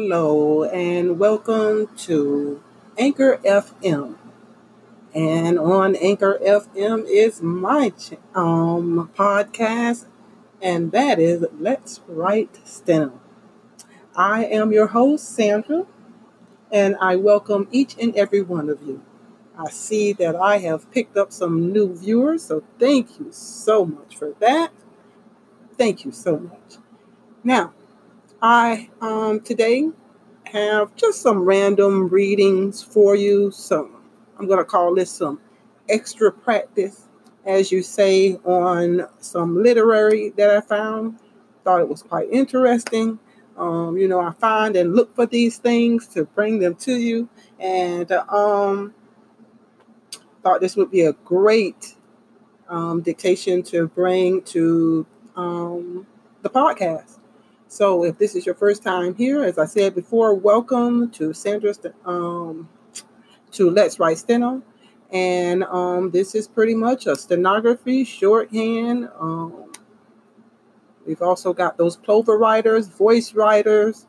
Hello, and welcome to Anchor FM. And on Anchor FM is my um, podcast, and that is Let's Write Steno. I am your host, Sandra, and I welcome each and every one of you. I see that I have picked up some new viewers, so thank you so much for that. Thank you so much. Now, I um, today have just some random readings for you. Some I'm going to call this some extra practice, as you say, on some literary that I found. Thought it was quite interesting. Um, you know, I find and look for these things to bring them to you, and um, thought this would be a great um, dictation to bring to um, the podcast. So, if this is your first time here, as I said before, welcome to Sandra's um, to Let's Write Steno. And um, this is pretty much a stenography, shorthand. Um, we've also got those plover writers, voice writers,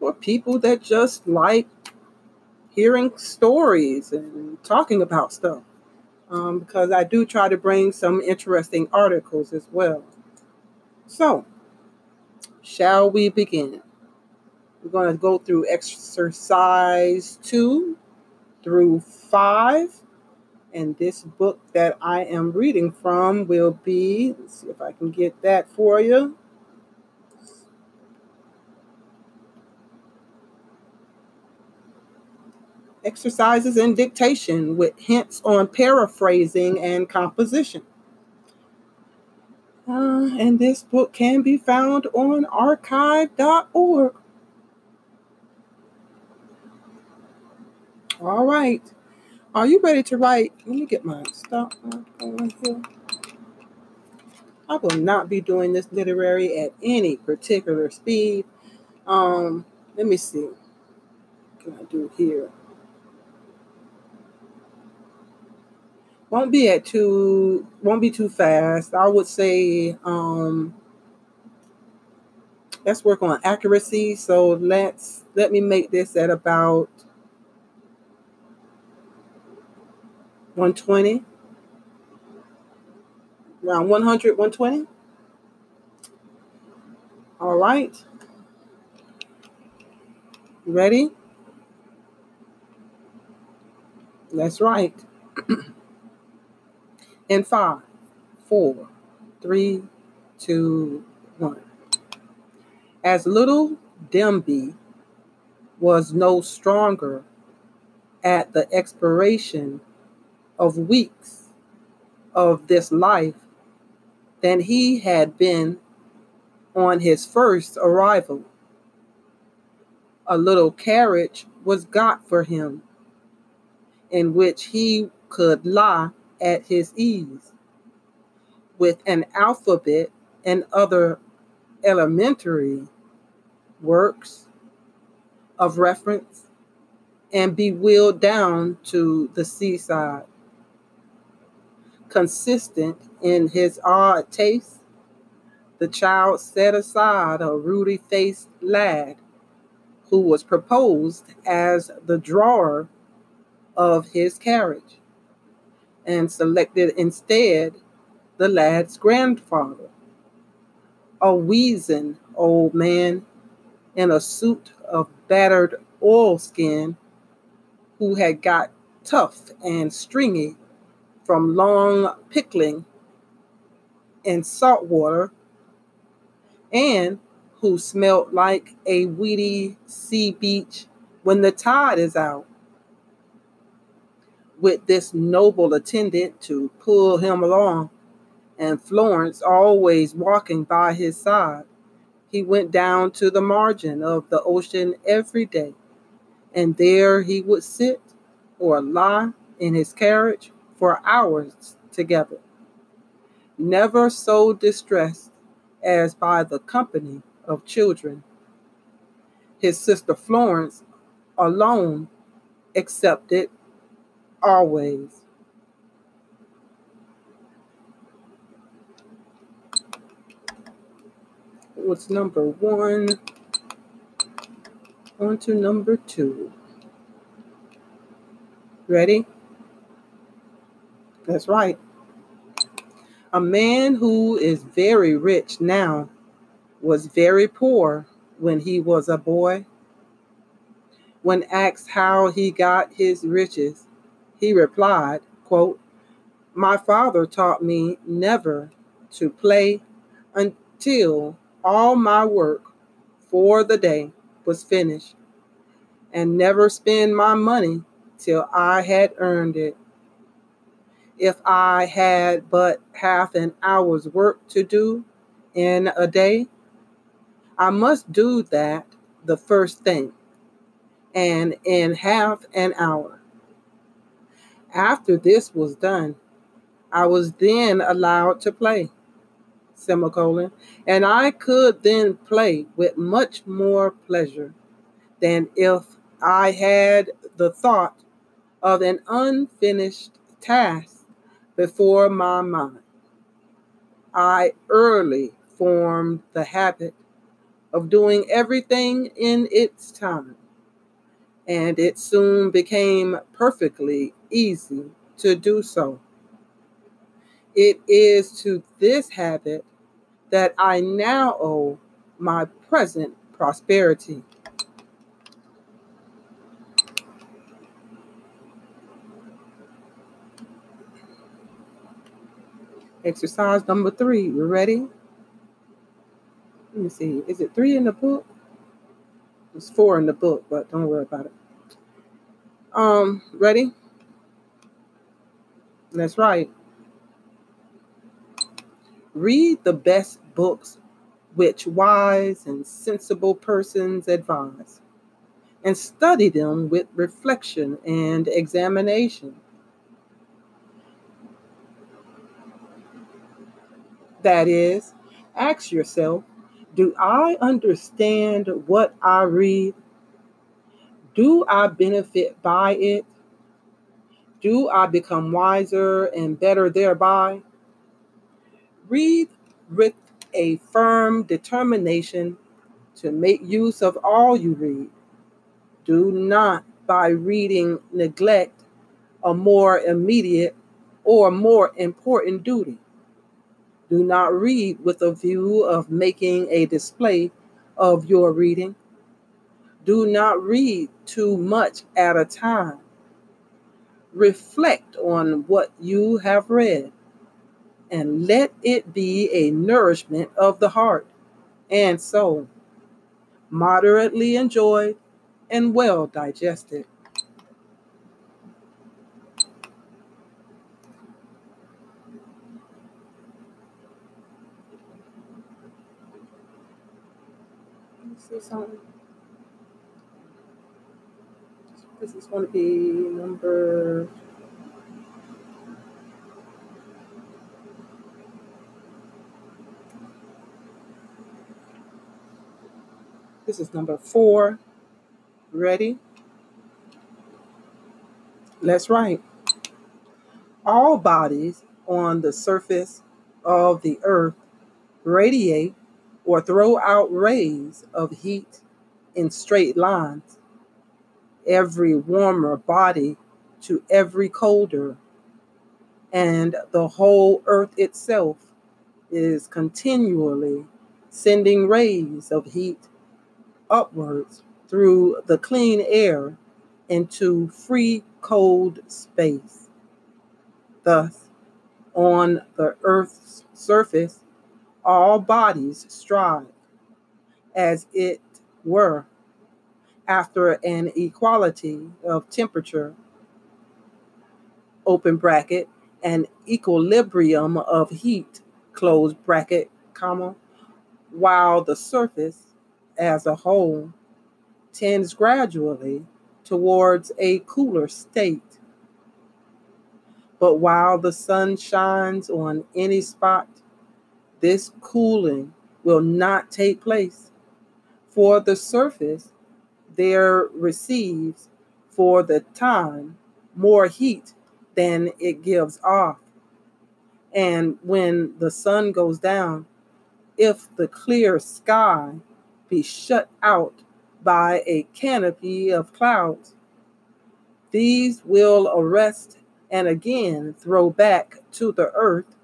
or people that just like hearing stories and talking about stuff. Um, because I do try to bring some interesting articles as well. So, Shall we begin? We're going to go through exercise two through five. And this book that I am reading from will be, let's see if I can get that for you. Exercises in dictation with hints on paraphrasing and composition. Uh, and this book can be found on archive.org. All right. Are you ready to write? Let me get my stop here. I will not be doing this literary at any particular speed. Um, let me see. What can I do here? Won't be at too won't be too fast. I would say um let's work on accuracy. So let's let me make this at about 120 around 100 120 all right. Ready? That's right in five, four, three, two, one. As little Dombey was no stronger at the expiration of weeks of this life than he had been on his first arrival. A little carriage was got for him in which he could lie at his ease with an alphabet and other elementary works of reference and be wheeled down to the seaside. Consistent in his odd taste, the child set aside a ruddy faced lad who was proposed as the drawer of his carriage and selected instead the lad's grandfather, a weazened old man in a suit of battered oilskin who had got tough and stringy from long pickling in salt water and who smelt like a weedy sea beach when the tide is out with this noble attendant to pull him along, and Florence always walking by his side. He went down to the margin of the ocean every day, and there he would sit or lie in his carriage for hours together, never so distressed as by the company of children. His sister Florence alone accepted always. What's number one? On to number two. Ready? That's right. A man who is very rich now was very poor when he was a boy. When asked how he got his riches, he replied, quote, My father taught me never to play until all my work for the day was finished, and never spend my money till I had earned it. If I had but half an hour's work to do in a day, I must do that the first thing and in half an hour. After this was done, I was then allowed to play, semicolon, and I could then play with much more pleasure than if I had the thought of an unfinished task before my mind. I early formed the habit of doing everything in its time, and it soon became perfectly easy to do so. It is to this habit that I now owe my present prosperity. Exercise number three. You ready? Let me see. Is it three in the book? It's four in the book, but don't worry about it. Um, ready? That's right. Read the best books which wise and sensible persons advise, and study them with reflection and examination. That is, ask yourself do I understand what I read? Do I benefit by it? Do I become wiser and better thereby? Read with a firm determination to make use of all you read. Do not, by reading, neglect a more immediate or more important duty. Do not read with a view of making a display of your reading. Do not read too much at a time. Reflect on what you have read and let it be a nourishment of the heart and soul, moderately enjoyed and well digested. see something. This is going to be number. This is number four. Ready? Let's write. All bodies on the surface of the earth radiate or throw out rays of heat in straight lines, every warmer body to every colder, and the whole earth itself is continually sending rays of heat upwards through the clean air into free cold space. Thus, on the earth's surface, all bodies strive, as it were, after an equality of temperature, open bracket, and equilibrium of heat, close bracket, comma, while the surface as a whole tends gradually towards a cooler state. But while the sun shines on any spot, this cooling will not take place, for the surface there receives for the time more heat than it gives off. And when the sun goes down, if the clear sky be shut out by a canopy of clouds. These will arrest and again throw back to the earth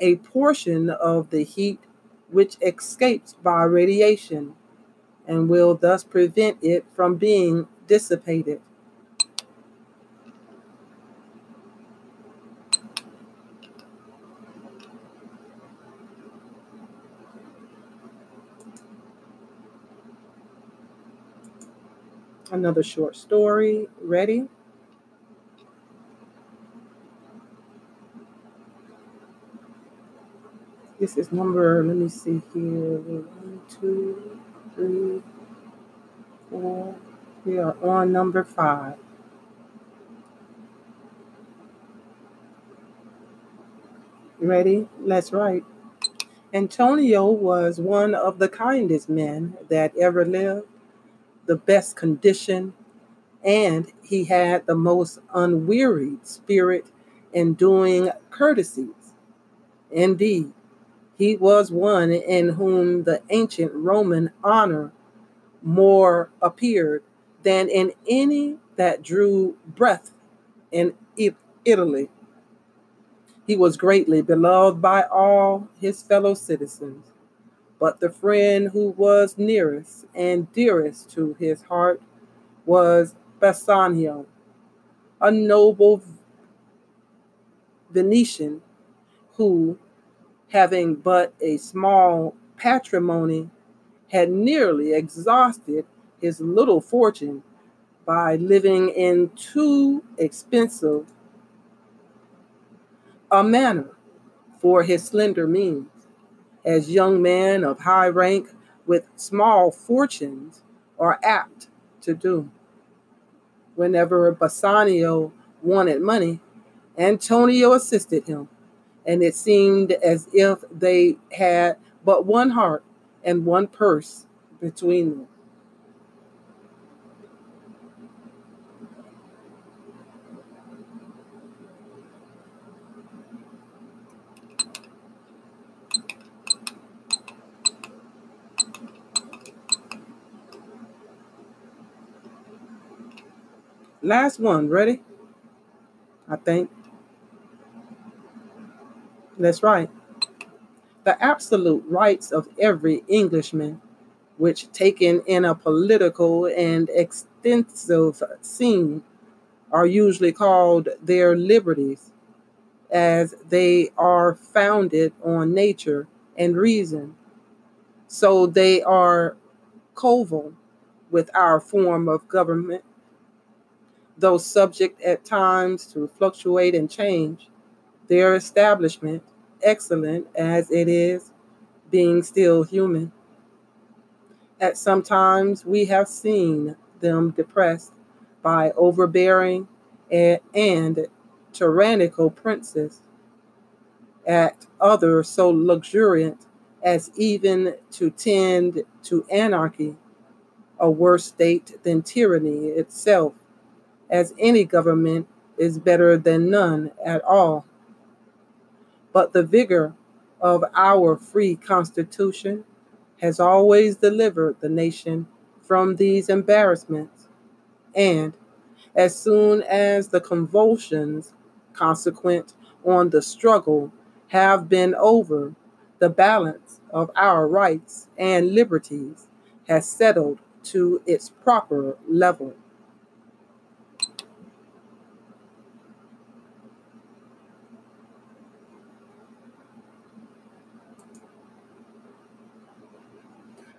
a portion of the heat which escapes by radiation and will thus prevent it from being dissipated. Another short story. Ready? This is number, let me see here. One, two, three, four. We are on number five. Ready? Let's write. Antonio was one of the kindest men that ever lived, the best condition, and he had the most unwearied spirit in doing courtesies. Indeed, he was one in whom the ancient Roman honor more appeared than in any that drew breath in Italy. He was greatly beloved by all his fellow citizens, but the friend who was nearest and dearest to his heart was Bassanio, a noble Venetian who, having but a small patrimony, had nearly exhausted his little fortune by living in too expensive a manner for his slender means. As young men of high rank with small fortunes are apt to do. Whenever Bassanio wanted money, Antonio assisted him and it seemed as if they had but one heart and one purse between them. Last one, ready? I think. That's right. The absolute rights of every Englishman, which taken in a political and extensive scene, are usually called their liberties, as they are founded on nature and reason. So they are coeval with our form of government, though subject at times to fluctuate and change their establishment, excellent as it is, being still human. At some times, we have seen them depressed by overbearing and, and tyrannical princes, at others so luxuriant as even to tend to anarchy, a worse state than tyranny itself, as any government is better than none at all but the vigor of our free Constitution has always delivered the nation from these embarrassments. And as soon as the convulsions consequent on the struggle have been over, the balance of our rights and liberties has settled to its proper level.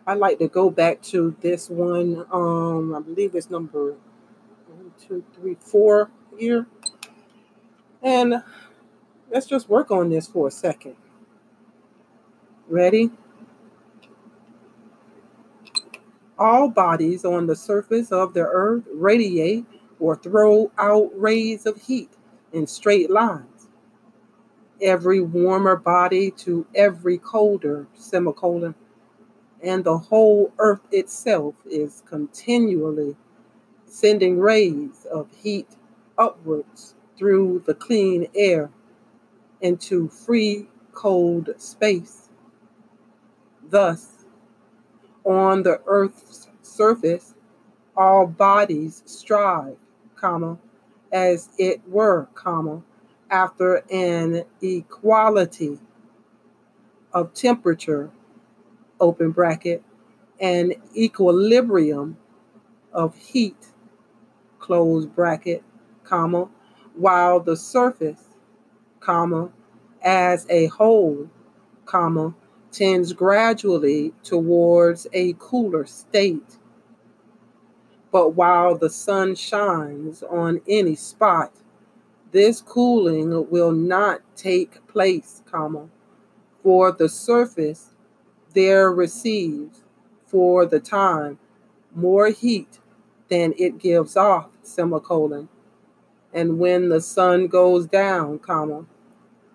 I like to go back to this one. Um, I believe it's number one, two, three, four here. And let's just work on this for a second. Ready? All bodies on the surface of the earth radiate or throw out rays of heat in straight lines. Every warmer body to every colder, semicolon and the whole earth itself is continually sending rays of heat upwards through the clean air into free cold space. Thus, on the earth's surface, all bodies strive, comma, as it were, comma, after an equality of temperature, open bracket, and equilibrium of heat, close bracket, comma, while the surface, comma, as a whole, comma, tends gradually towards a cooler state. But while the sun shines on any spot, this cooling will not take place, comma, for the surface there receives for the time more heat than it gives off, semicolon. And when the sun goes down, comma,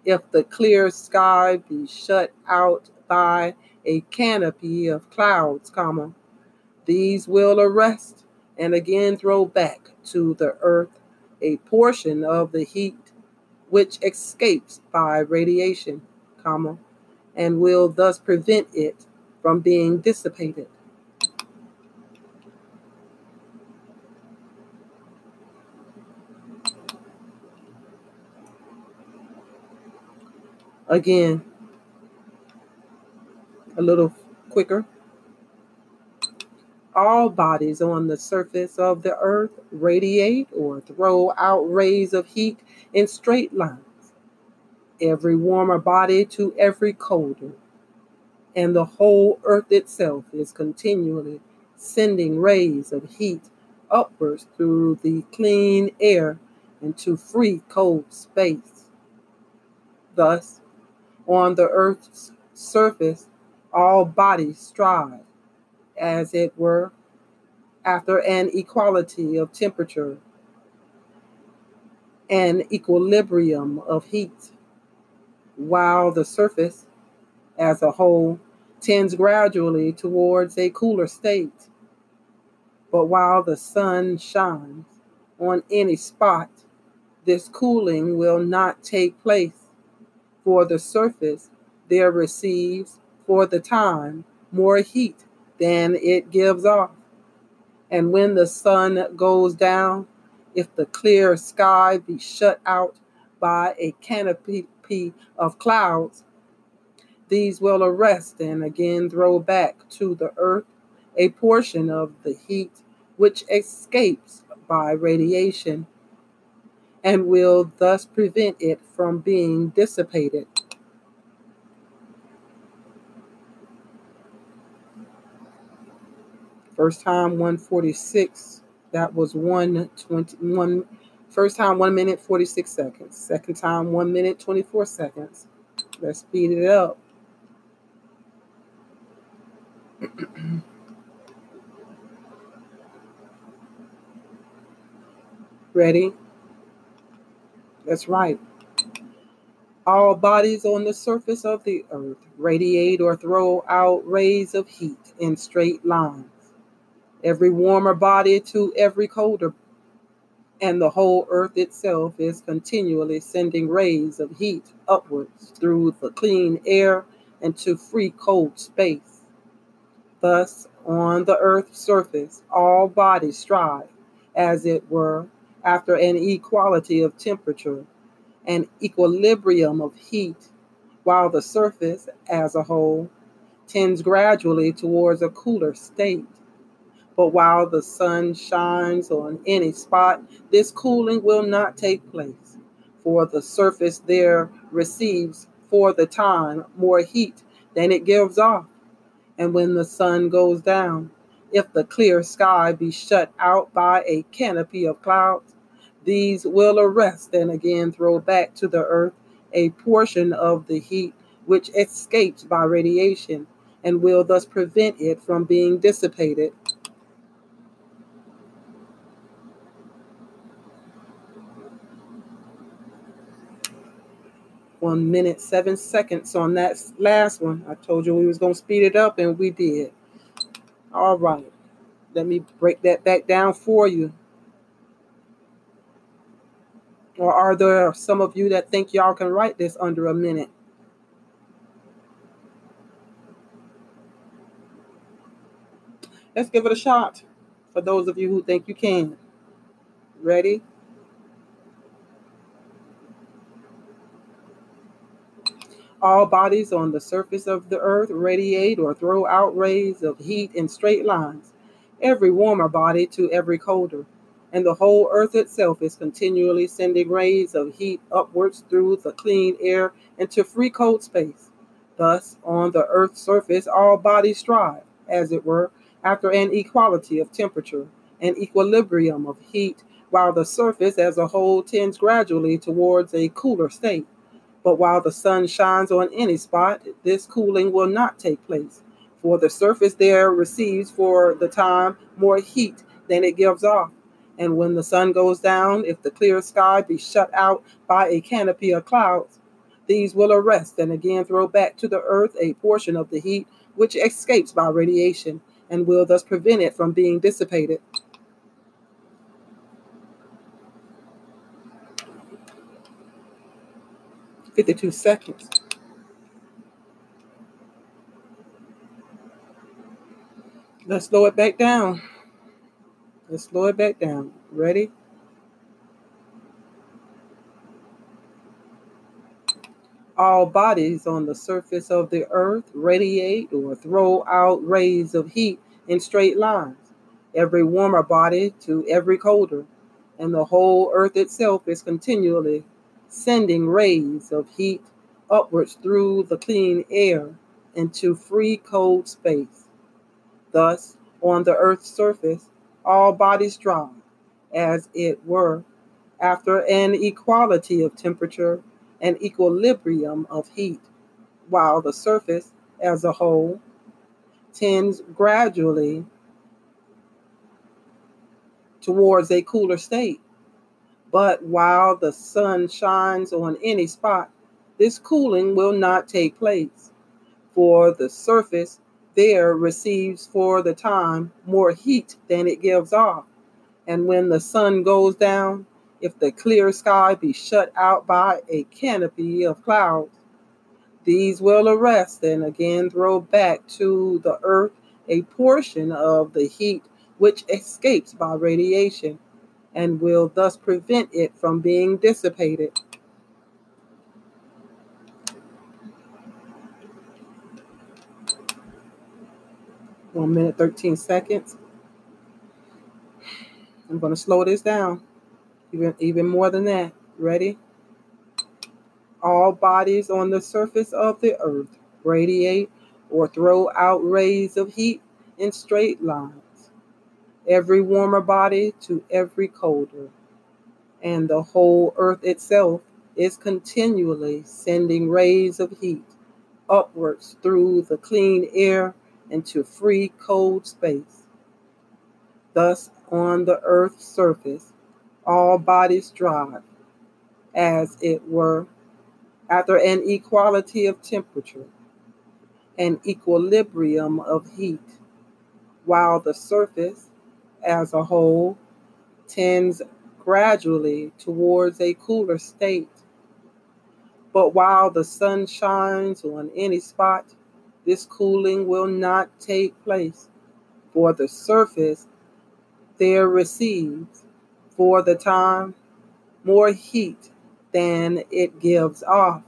if the clear sky be shut out by a canopy of clouds, comma, these will arrest and again throw back to the earth a portion of the heat which escapes by radiation, comma, and will thus prevent it from being dissipated. Again, a little quicker. All bodies on the surface of the earth radiate or throw out rays of heat in straight lines, every warmer body to every colder, and the whole earth itself is continually sending rays of heat upwards through the clean air into free cold space. Thus, on the earth's surface, all bodies strive, as it were, after an equality of temperature and equilibrium of heat, while the surface as a whole tends gradually towards a cooler state. But while the sun shines on any spot, this cooling will not take place, for the surface there receives for the time more heat than it gives off. And when the sun goes down, if the clear sky be shut out by a canopy of clouds, these will arrest and again throw back to the earth a portion of the heat which escapes by radiation and will thus prevent it from being dissipated. First time 146. That was 121. First time 1 minute 46 seconds. Second time 1 minute 24 seconds. Let's speed it up. Ready? That's right. All bodies on the surface of the earth radiate or throw out rays of heat in straight lines every warmer body to every colder, and the whole earth itself is continually sending rays of heat upwards through the clean air and to free cold space. Thus, on the earth's surface, all bodies strive, as it were, after an equality of temperature, an equilibrium of heat, while the surface as a whole tends gradually towards a cooler state. But while the sun shines on any spot, this cooling will not take place, for the surface there receives for the time more heat than it gives off. And when the sun goes down, if the clear sky be shut out by a canopy of clouds, these will arrest and again throw back to the earth a portion of the heat which escapes by radiation and will thus prevent it from being dissipated one minute, seven seconds on that last one. I told you we was to speed it up, and we did. All right. Let me break that back down for you. Or are there some of you that think y'all can write this under a minute? Let's give it a shot for those of you who think you can. Ready? All bodies on the surface of the earth radiate or throw out rays of heat in straight lines, every warmer body to every colder, and the whole earth itself is continually sending rays of heat upwards through the clean air into free cold space. Thus, on the earth's surface, all bodies strive, as it were, after an equality of temperature, an equilibrium of heat, while the surface as a whole tends gradually towards a cooler state. But while the sun shines on any spot, this cooling will not take place, for the surface there receives for the time more heat than it gives off. And when the sun goes down, if the clear sky be shut out by a canopy of clouds, these will arrest and again throw back to the earth a portion of the heat which escapes by radiation and will thus prevent it from being dissipated. Fifty-two seconds. Let's slow it back down. Let's slow it back down. Ready? All bodies on the surface of the earth radiate or throw out rays of heat in straight lines, every warmer body to every colder, and the whole earth itself is continually sending rays of heat upwards through the clean air into free cold space. Thus, on the earth's surface, all bodies drive, as it were, after an equality of temperature an equilibrium of heat, while the surface as a whole tends gradually towards a cooler state. But while the sun shines on any spot, this cooling will not take place, for the surface there receives for the time more heat than it gives off. And when the sun goes down, if the clear sky be shut out by a canopy of clouds. These will arrest and again throw back to the earth a portion of the heat which escapes by radiation and will thus prevent it from being dissipated. One minute, 13 seconds. I'm going to slow this down. Even, even more than that. Ready? All bodies on the surface of the earth radiate or throw out rays of heat in straight lines, every warmer body to every colder. And the whole earth itself is continually sending rays of heat upwards through the clean air into free cold space. Thus, on the earth's surface, all bodies drive, as it were, after an equality of temperature, an equilibrium of heat, while the surface as a whole tends gradually towards a cooler state. But while the sun shines on any spot, this cooling will not take place, for the surface there receives for the time more heat than it gives off.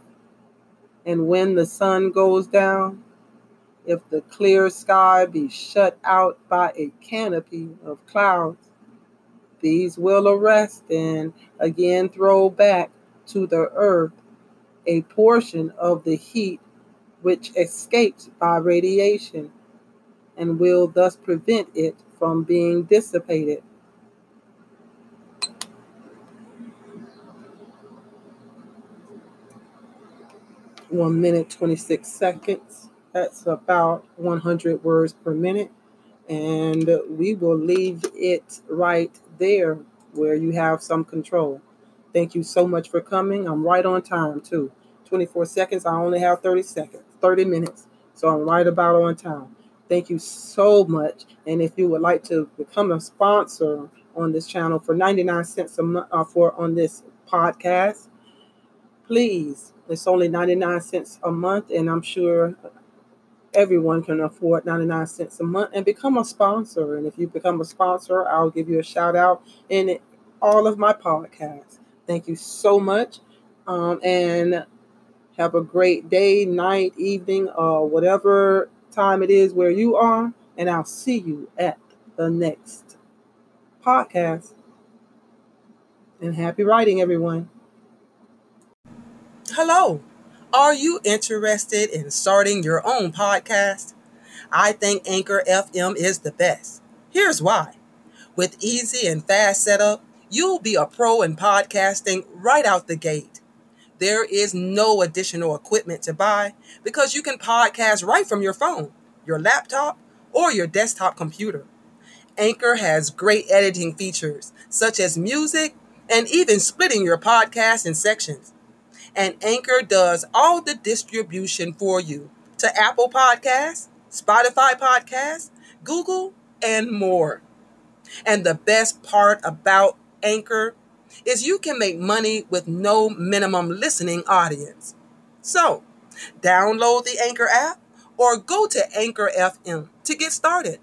And when the sun goes down, if the clear sky be shut out by a canopy of clouds, these will arrest and again throw back to the earth a portion of the heat which escapes by radiation and will thus prevent it from being dissipated one minute 26 seconds. That's about 100 words per minute. And we will leave it right there where you have some control. Thank you so much for coming. I'm right on time too. 24 seconds. I only have 30 seconds, 30 minutes. So I'm right about on time. Thank you so much. And if you would like to become a sponsor on this channel for 99 cents a month uh, for on this podcast, please it's only 99 cents a month, and I'm sure everyone can afford 99 cents a month and become a sponsor. And if you become a sponsor, I'll give you a shout out in all of my podcasts. Thank you so much. Um, and have a great day, night, evening, or whatever time it is where you are. And I'll see you at the next podcast. And happy writing, everyone. Hello. Are you interested in starting your own podcast? I think Anchor FM is the best. Here's why. With easy and fast setup, you'll be a pro in podcasting right out the gate. There is no additional equipment to buy because you can podcast right from your phone, your laptop, or your desktop computer. Anchor has great editing features such as music and even splitting your podcast in sections and Anchor does all the distribution for you to Apple Podcasts, Spotify Podcasts, Google, and more. And the best part about Anchor is you can make money with no minimum listening audience. So, download the Anchor app or go to Anchor FM to get started.